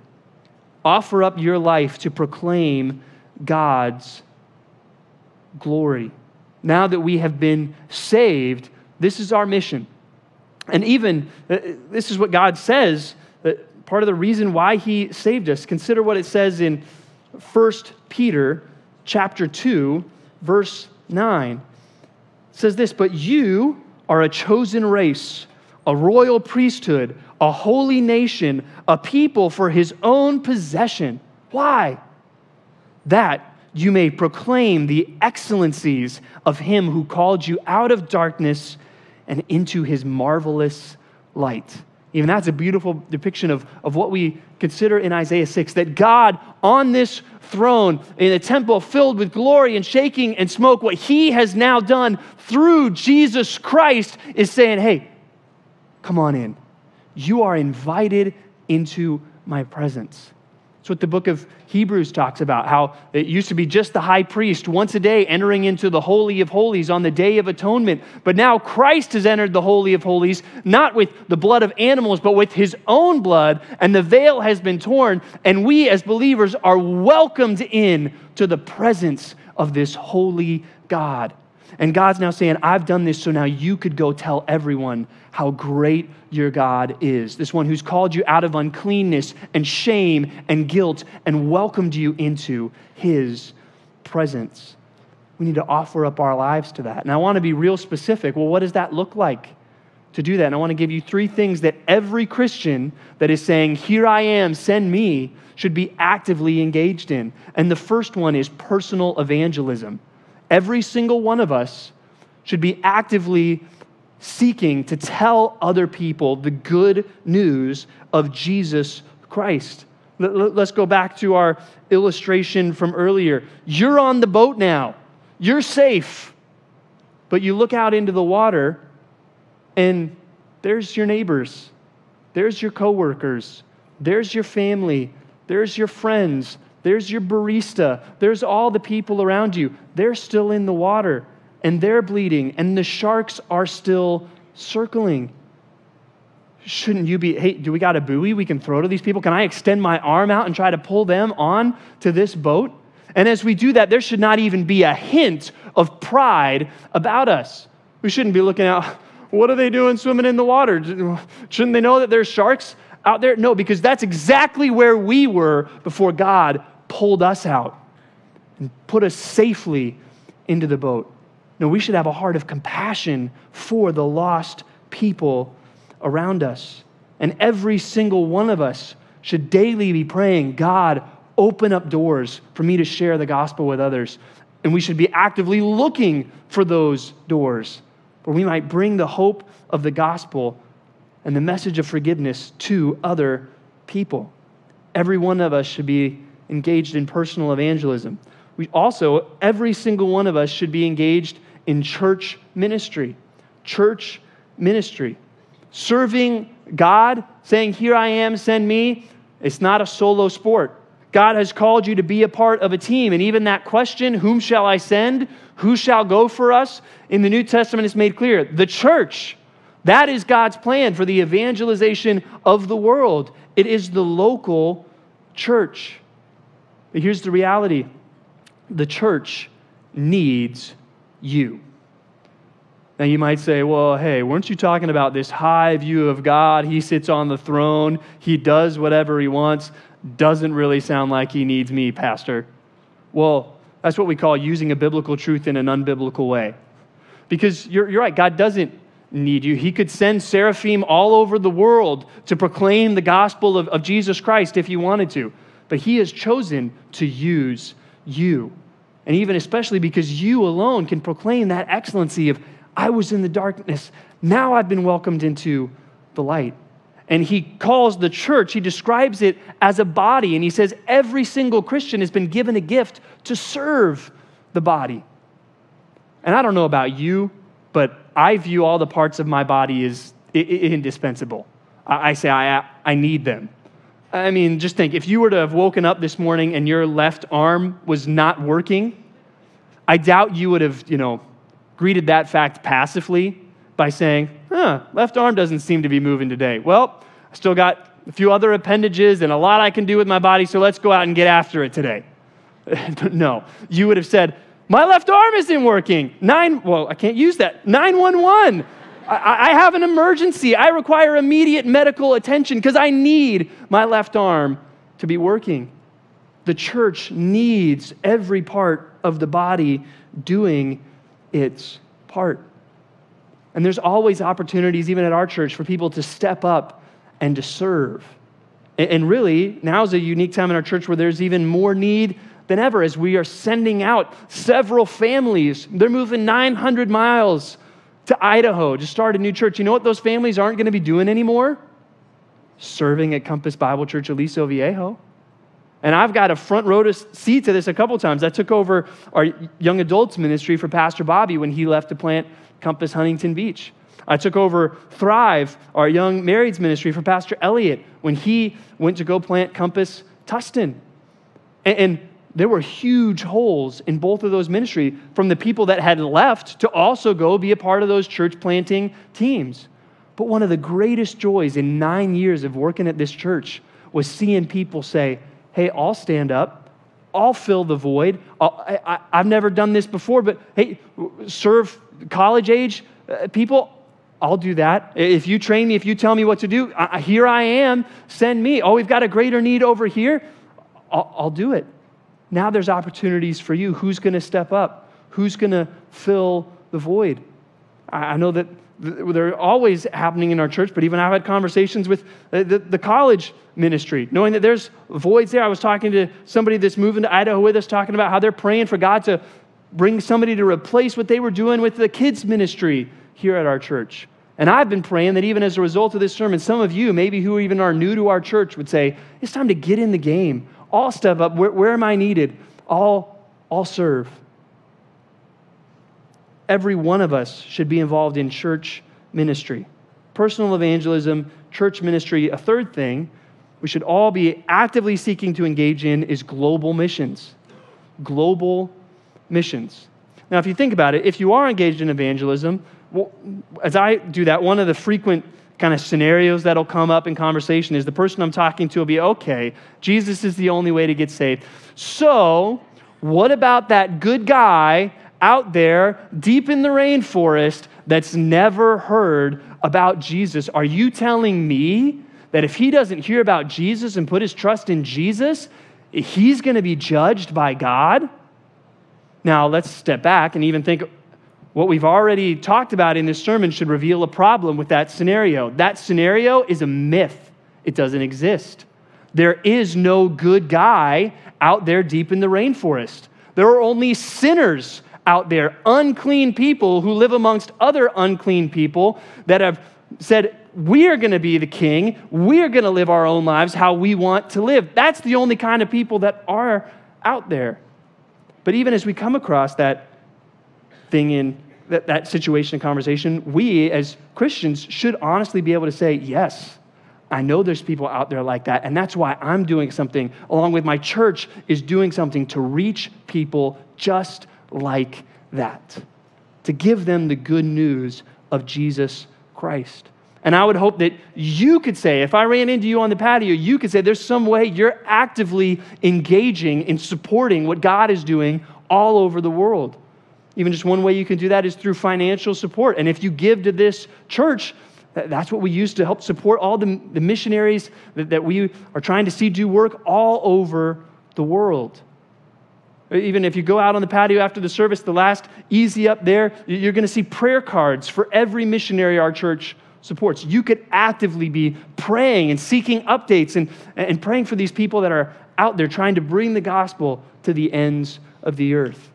Offer up your life to proclaim God's glory. Now that we have been saved, this is our mission. And even uh, this is what God says that part of the reason why he saved us. Consider what it says in 1 Peter chapter 2, verse 9. It says this, but you are a chosen race, a royal priesthood, a holy nation, a people for his own possession. Why? That you may proclaim the excellencies of him who called you out of darkness and into his marvelous light. Even that's a beautiful depiction of, of what we consider in Isaiah 6 that God on this throne in a temple filled with glory and shaking and smoke, what he has now done through Jesus Christ is saying, hey, come on in. You are invited into my presence. It's what the book of Hebrews talks about, how it used to be just the high priest once a day entering into the Holy of Holies on the Day of Atonement. But now Christ has entered the Holy of Holies, not with the blood of animals, but with his own blood, and the veil has been torn, and we as believers are welcomed in to the presence of this holy God. And God's now saying, I've done this so now you could go tell everyone how great your God is. This one who's called you out of uncleanness and shame and guilt and welcomed you into his presence. We need to offer up our lives to that. And I want to be real specific. Well, what does that look like to do that? And I want to give you three things that every Christian that is saying, Here I am, send me, should be actively engaged in. And the first one is personal evangelism. Every single one of us should be actively seeking to tell other people the good news of Jesus Christ. Let's go back to our illustration from earlier. You're on the boat now, you're safe, but you look out into the water and there's your neighbors, there's your coworkers, there's your family, there's your friends, there's your barista. There's all the people around you. They're still in the water and they're bleeding, and the sharks are still circling. Shouldn't you be, hey, do we got a buoy we can throw to these people? Can I extend my arm out and try to pull them on to this boat? And as we do that, there should not even be a hint of pride about us. We shouldn't be looking out, what are they doing swimming in the water? Shouldn't they know that there's sharks out there? No, because that's exactly where we were before God pulled us out and put us safely into the boat. No, we should have a heart of compassion for the lost people around us. And every single one of us should daily be praying, God, open up doors for me to share the gospel with others. And we should be actively looking for those doors where we might bring the hope of the gospel and the message of forgiveness to other people. Every one of us should be engaged in personal evangelism. we also, every single one of us should be engaged in church ministry. Church ministry. Serving God, saying, Here I am, send me, it's not a solo sport. God has called you to be a part of a team. And even that question, whom shall I send? Who shall go for us? In the New Testament, it's made clear the church. That is God's plan for the evangelization of the world. It is the local church. But here's the reality the church needs you. Now, you might say, well, hey, weren't you talking about this high view of God? He sits on the throne, he does whatever he wants. Doesn't really sound like he needs me, Pastor. Well, that's what we call using a biblical truth in an unbiblical way. Because you're, you're right, God doesn't need you. He could send seraphim all over the world to proclaim the gospel of, of Jesus Christ if he wanted to. But he has chosen to use you. And even especially because you alone can proclaim that excellency of, I was in the darkness, now I've been welcomed into the light. And he calls the church, he describes it as a body, and he says every single Christian has been given a gift to serve the body. And I don't know about you, but I view all the parts of my body as indispensable. I say I, I need them. I mean, just think if you were to have woken up this morning and your left arm was not working, I doubt you would have, you know, greeted that fact passively by saying, huh, left arm doesn't seem to be moving today. Well, I still got a few other appendages and a lot I can do with my body, so let's go out and get after it today. <laughs> no, you would have said, my left arm isn't working. Nine, well, I can't use that. 911. I, I have an emergency. I require immediate medical attention because I need my left arm to be working. The church needs every part of the body doing its part. And there's always opportunities, even at our church, for people to step up and to serve. And really, now is a unique time in our church where there's even more need than ever as we are sending out several families. They're moving 900 miles to Idaho to start a new church. You know what those families aren't going to be doing anymore? Serving at Compass Bible Church Aliso Viejo. And I've got a front row seat to this a couple times. I took over our young adults ministry for Pastor Bobby when he left to plant Compass Huntington Beach. I took over Thrive, our young marrieds ministry for Pastor Elliott when he went to go plant Compass Tustin. And, and there were huge holes in both of those ministry from the people that had left to also go be a part of those church planting teams. But one of the greatest joys in nine years of working at this church was seeing people say, Hey, I'll stand up. I'll fill the void. I, have never done this before, but hey, serve college age uh, people. I'll do that. If you train me, if you tell me what to do, I, here I am. Send me. Oh, we've got a greater need over here. I'll, I'll do it. Now there's opportunities for you. Who's going to step up? Who's going to fill the void? I know that they're always happening in our church, but even I've had conversations with uh, the, the, college ministry, knowing that there's voids there. I was talking to somebody that's moving to Idaho with us, talking about how they're praying for God to bring somebody to replace what they were doing with the kids' ministry here at our church. And I've been praying that even as a result of this sermon, some of you, maybe who even are new to our church, would say, It's time to get in the game. I'll step up. Where, where am I needed? I'll, I'll serve. Every one of us should be involved in church ministry, personal evangelism, church ministry. A third thing we should all be actively seeking to engage in is global missions. Global missions. Now, if you think about it, if you are engaged in evangelism, well, as I do that, one of the frequent kind of scenarios that'll come up in conversation is the person I'm talking to will be, okay, Jesus is the only way to get saved. So, what about that good guy out there deep in the rainforest that's never heard about Jesus? Are you telling me that if he doesn't hear about Jesus and put his trust in Jesus, he's going to be judged by God? Now, let's step back and even think what we've already talked about in this sermon should reveal a problem with that scenario. That scenario is a myth, it doesn't exist. There is no good guy out there deep in the rainforest. There are only sinners out there, unclean people who live amongst other unclean people that have said, We are going to be the king. We are going to live our own lives how we want to live. That's the only kind of people that are out there. But even as we come across that thing in that, that situation and conversation, we as Christians should honestly be able to say, yes, I know there's people out there like that. And that's why I'm doing something, along with my church, is doing something to reach people just like that, to give them the good news of Jesus Christ. And I would hope that you could say, if I ran into you on the patio, you could say, there's some way you're actively engaging in supporting what God is doing all over the world. Even just one way you can do that is through financial support. And if you give to this church, that's what we use to help support all the, the missionaries that, that we are trying to see do work all over the world. Even if you go out on the patio after the service, the last easy up there, you're going to see prayer cards for every missionary our church supports. You could actively be praying and seeking updates and, and praying for these people that are out there trying to bring the gospel to the ends of the earth.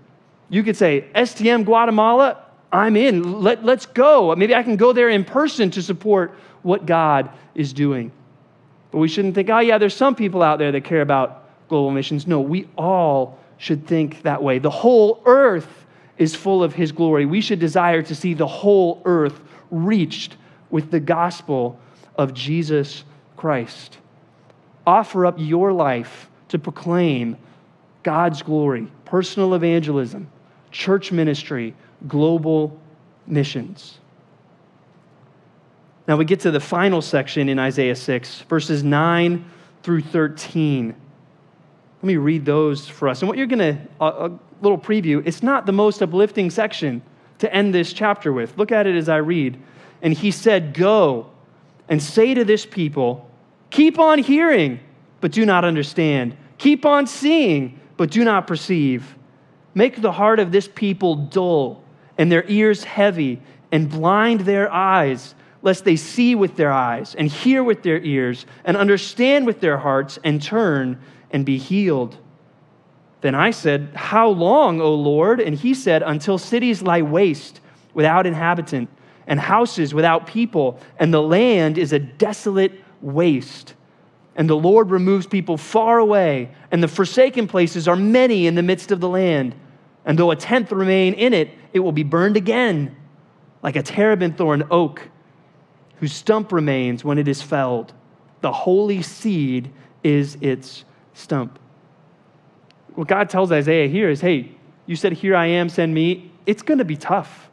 You could say, STM Guatemala, I'm in. Let, let's go. Maybe I can go there in person to support what God is doing. But we shouldn't think, oh, yeah, there's some people out there that care about global missions. No, we all should think that way. The whole earth is full of His glory. We should desire to see the whole earth reached with the gospel of Jesus Christ. Offer up your life to proclaim God's glory, personal evangelism, church ministry, global missions. Now we get to the final section in Isaiah 6, verses 9 through 13. Let me read those for us. And what you're going to, a, a little preview, it's not the most uplifting section to end this chapter with. Look at it as I read. And he said, Go and say to this people, Keep on hearing, but do not understand. Keep on seeing, but do not perceive. Make the heart of this people dull and their ears heavy and blind their eyes, lest they see with their eyes and hear with their ears and understand with their hearts and turn and be healed. Then I said, How long, O Lord? And he said, Until cities lie waste without inhabitant, and houses without people, and the land is a desolate waste. And the Lord removes people far away, and the forsaken places are many in the midst of the land. And though a tenth remain in it, it will be burned again, like a terebinth or an oak, whose stump remains when it is felled. The holy seed is its stump. What God tells Isaiah here is hey, you said, Here I am, send me. It's going to be tough.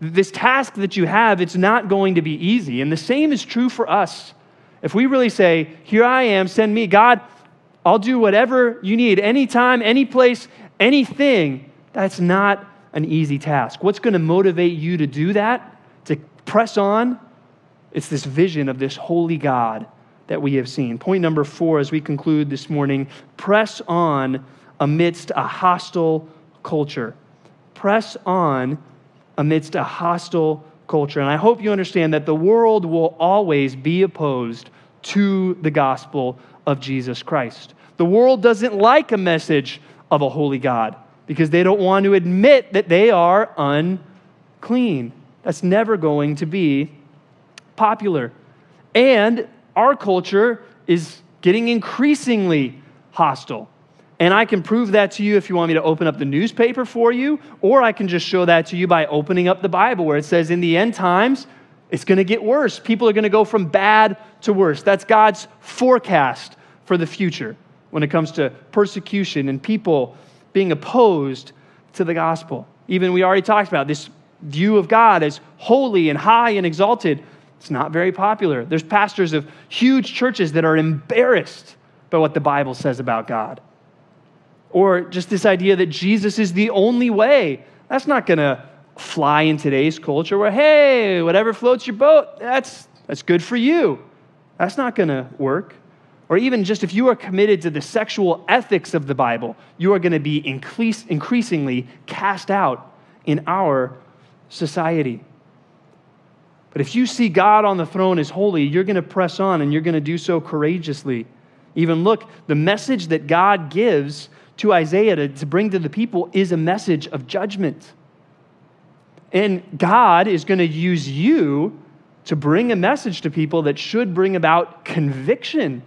This task that you have, it's not going to be easy. And the same is true for us. If we really say, Here I am, send me, God, I'll do whatever you need, anytime, any place, anything, that's not an easy task. What's going to motivate you to do that, to press on? It's this vision of this holy God that we have seen. Point number four as we conclude this morning press on amidst a hostile culture. Press on amidst a hostile culture. And I hope you understand that the world will always be opposed to the gospel of Jesus Christ. The world doesn't like a message of a holy God because they don't want to admit that they are unclean. That's never going to be popular. And our culture is getting increasingly hostile. And I can prove that to you if you want me to open up the newspaper for you, or I can just show that to you by opening up the Bible where it says in the end times, it's going to get worse. People are going to go from bad to worse. That's God's forecast for the future when it comes to persecution and people being opposed to the gospel. Even we already talked about this view of God as holy and high and exalted. It's not very popular. There's pastors of huge churches that are embarrassed by what the Bible says about God. Or just this idea that Jesus is the only way. That's not going to fly in today's culture where, hey, whatever floats your boat, that's, that's good for you. That's not going to work. Or even just if you are committed to the sexual ethics of the Bible, you are going to be increase, increasingly cast out in our society. But if you see God on the throne as holy, you're going to press on and you're going to do so courageously. Even look, the message that God gives to Isaiah to, to bring to the people is a message of judgment. And God is going to use you to bring a message to people that should bring about conviction.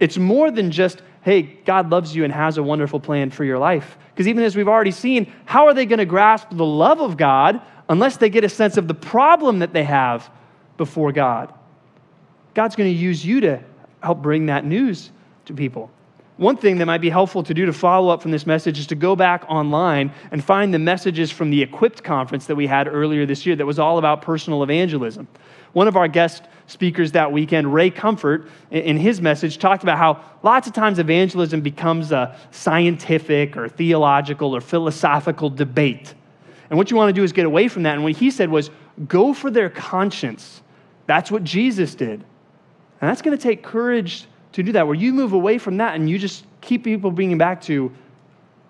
It's more than just hey, God loves you and has a wonderful plan for your life. Because even as we've already seen, how are they going to grasp the love of God unless they get a sense of the problem that they have before God? God's going to use you to help bring that news to people. One thing that might be helpful to do to follow up from this message is to go back online and find the messages from the Equipped conference that we had earlier this year that was all about personal evangelism. One of our guest speakers that weekend, Ray Comfort, in his message talked about how lots of times evangelism becomes a scientific or theological or philosophical debate. And what you want to do is get away from that. And what he said was go for their conscience. That's what Jesus did. And that's going to take courage to do that, where you move away from that and you just keep people bringing back to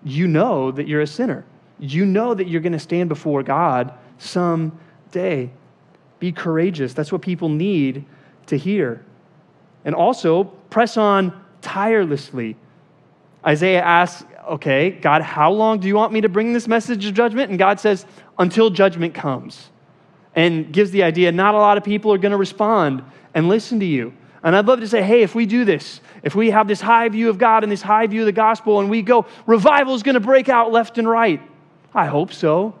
you know that you're a sinner. You know that you're going to stand before God someday. Be courageous. That's what people need to hear. And also, press on tirelessly. Isaiah asks, Okay, God, how long do you want me to bring this message of judgment? And God says, Until judgment comes. And gives the idea not a lot of people are going to respond and listen to you. And I'd love to say, hey, if we do this, if we have this high view of God and this high view of the gospel, and we go, revival is going to break out left and right. I hope so.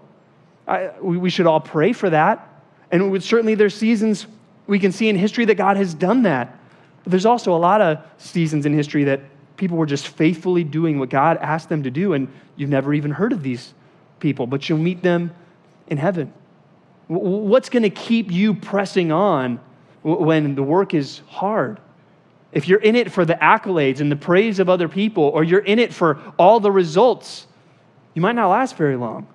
I, we, we should all pray for that. And would, certainly there's seasons we can see in history that God has done that. But there's also a lot of seasons in history that people were just faithfully doing what God asked them to do, and you've never even heard of these people, but you'll meet them in heaven. What's going to keep you pressing on when the work is hard. If you're in it for the accolades and the praise of other people, or you're in it for all the results, you might not last very long.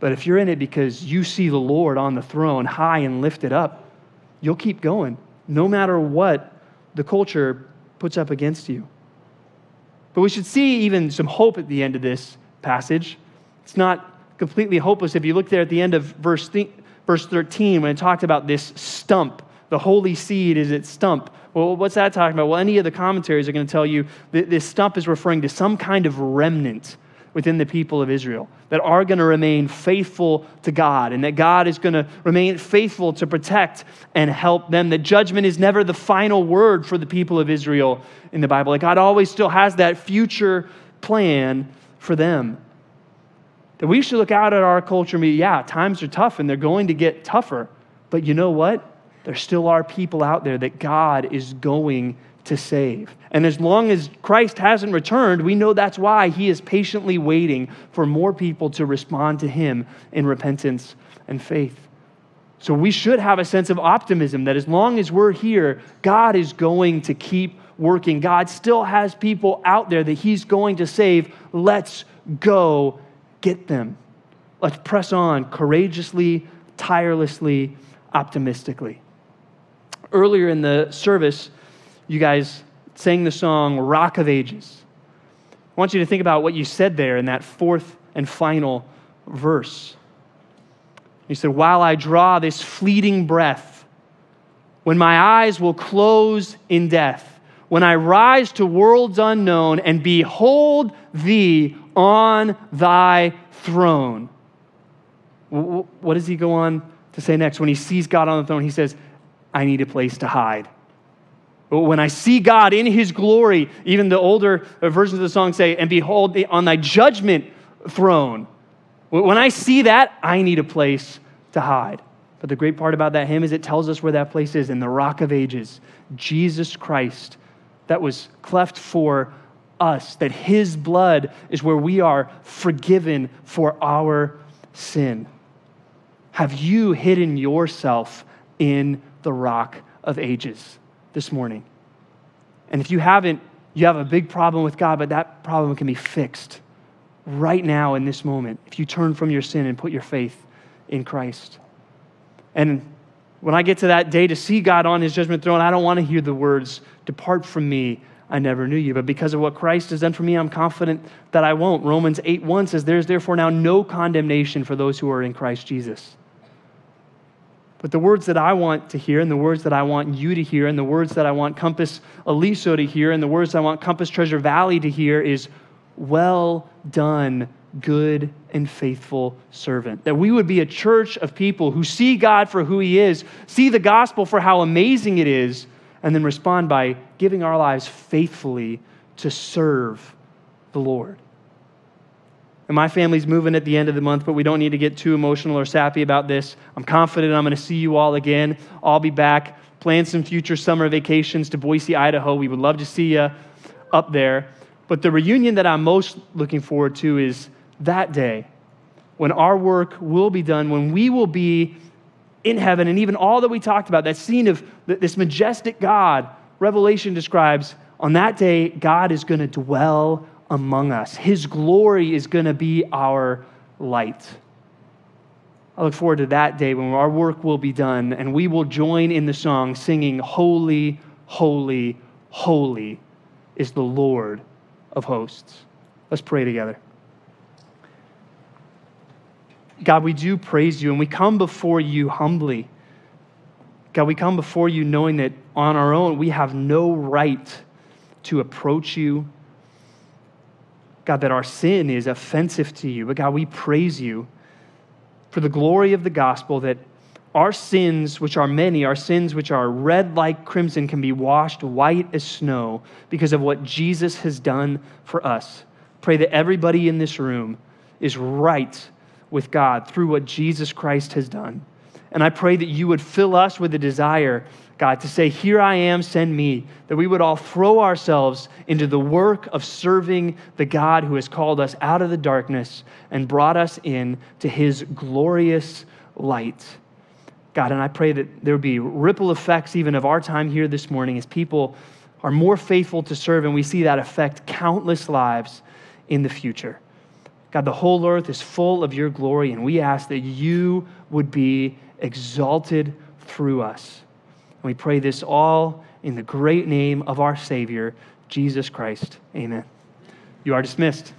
But if you're in it because you see the Lord on the throne, high and lifted up, you'll keep going, no matter what the culture puts up against you. But we should see even some hope at the end of this passage. It's not completely hopeless if you look there at the end of verse, th- verse 13 when it talked about this stump the holy seed is its stump. Well, what's that talking about? Well, any of the commentaries are going to tell you that this stump is referring to some kind of remnant within the people of Israel that are going to remain faithful to God and that God is going to remain faithful to protect and help them. That judgment is never the final word for the people of Israel in the Bible. Like God always still has that future plan for them. That we should look out at our culture and be, yeah, times are tough and they're going to get tougher. But you know what? there still are people out there that God is going to save. And as long as Christ hasn't returned, we know that's why he is patiently waiting for more people to respond to him in repentance and faith. So we should have a sense of optimism that as long as we're here, God is going to keep working. God still has people out there that he's going to save. Let's go get them. Let's press on courageously, tirelessly, optimistically earlier in the service, you guys sang the song Rock of Ages. I want you to think about what you said there in that fourth and final verse. You said, While I draw this fleeting breath, when my eyes will close in death, when I rise to worlds unknown and behold thee on thy throne. What does he go on to say next? When he sees God on the throne, he says, I need a place to hide. When I see God in his glory, even the older versions of the song say, and behold, on thy judgment throne. When I see that, I need a place to hide. But the great part about that hymn is it tells us where that place is in the rock of ages, Jesus Christ, that was cleft for us, that his blood is where we are forgiven for our sin. Have you hidden yourself in the rock of ages this morning. And if you haven't, you have a big problem with God, but that problem can be fixed right now in this moment if you turn from your sin and put your faith in Christ. And when I get to that day to see God on his judgment throne, I don't want to hear the words, Depart from me, I never knew you. But because of what Christ has done for me, I'm confident that I won't. Romans 8 1 says, There's therefore now no condemnation for those who are in Christ Jesus. But the words that I want to hear, and the words that I want you to hear, and the words that I want Compass Aliso to hear, and the words I want Compass Treasure Valley to hear is, Well done, good and faithful servant. That we would be a church of people who see God for who He is, see the gospel for how amazing it is, and then respond by giving our lives faithfully to serve the Lord. And my family's moving at the end of the month, but we don't need to get too emotional or sappy about this. I'm confident I'm going to see you all again. I'll be back. Plan some future summer vacations to Boise, Idaho. We would love to see you up there. But the reunion that I'm most looking forward to is that day when our work will be done, when we will be in heaven, and even all that we talked about, that scene of this majestic God, Revelation describes, on that day, God is going to dwell among us. His glory is going to be our light. I look forward to that day when our work will be done and we will join in the song singing, Holy, Holy, Holy is the Lord of hosts. Let's pray together. God, we do praise you and we come before you humbly. God, we come before you knowing that on our own we have no right to approach you. God, that our sin is offensive to you. But God, we praise you for the glory of the gospel that our sins, which are many, our sins, which are red like crimson, can be washed white as snow because of what Jesus has done for us. Pray that everybody in this room is right with God through what Jesus Christ has done. And I pray that you would fill us with a desire, God, to say, Here I am, send me. That we would all throw ourselves into the work of serving the God who has called us out of the darkness and brought us in to his glorious light. God, and I pray that there would be ripple effects even of our time here this morning as people are more faithful to serve, and we see that affect countless lives in the future. God, the whole earth is full of your glory, and we ask that you would be exalted through us. And we pray this all in the great name of our Savior, Jesus Christ. Amen. You are dismissed.